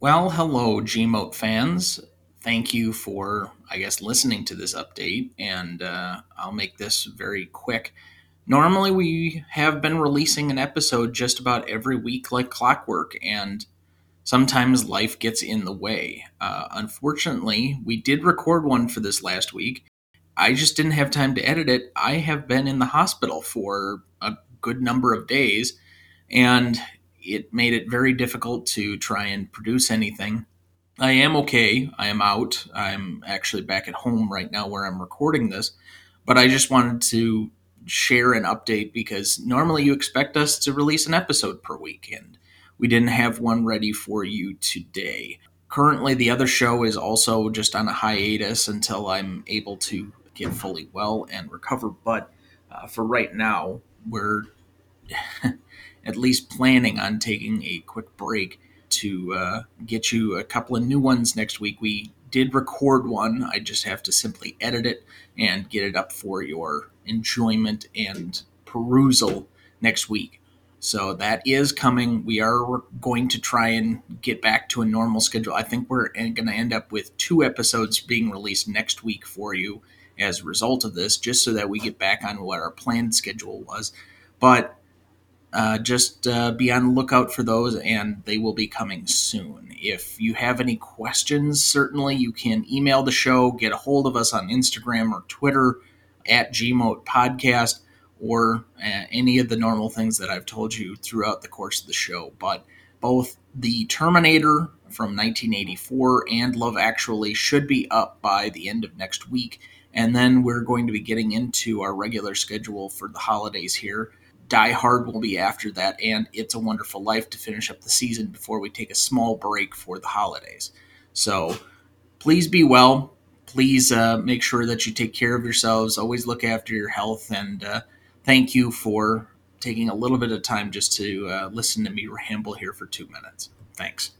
Well, hello, GMOAT fans. Thank you for, I guess, listening to this update, and uh, I'll make this very quick. Normally, we have been releasing an episode just about every week like clockwork, and sometimes life gets in the way. Uh, unfortunately, we did record one for this last week. I just didn't have time to edit it. I have been in the hospital for a good number of days, and it made it very difficult to try and produce anything. I am okay. I am out. I'm actually back at home right now where I'm recording this, but I just wanted to share an update because normally you expect us to release an episode per week, and we didn't have one ready for you today. Currently, the other show is also just on a hiatus until I'm able to get fully well and recover, but uh, for right now, we're at least planning on taking a quick break to uh, get you a couple of new ones next week. We did record one. I just have to simply edit it and get it up for your enjoyment and perusal next week. So that is coming. We are going to try and get back to a normal schedule. I think we're going to end up with two episodes being released next week for you as a result of this, just so that we get back on what our planned schedule was. But uh, just uh, be on the lookout for those, and they will be coming soon. If you have any questions, certainly you can email the show, get a hold of us on Instagram or Twitter at GMOAT Podcast, or uh, any of the normal things that I've told you throughout the course of the show. But both the Terminator from 1984 and Love Actually should be up by the end of next week. And then we're going to be getting into our regular schedule for the holidays here. Die Hard will be after that, and It's a Wonderful Life to finish up the season before we take a small break for the holidays. So please be well. Please uh, make sure that you take care of yourselves. Always look after your health, and uh, thank you for taking a little bit of time just to uh, listen to me ramble here for two minutes. Thanks.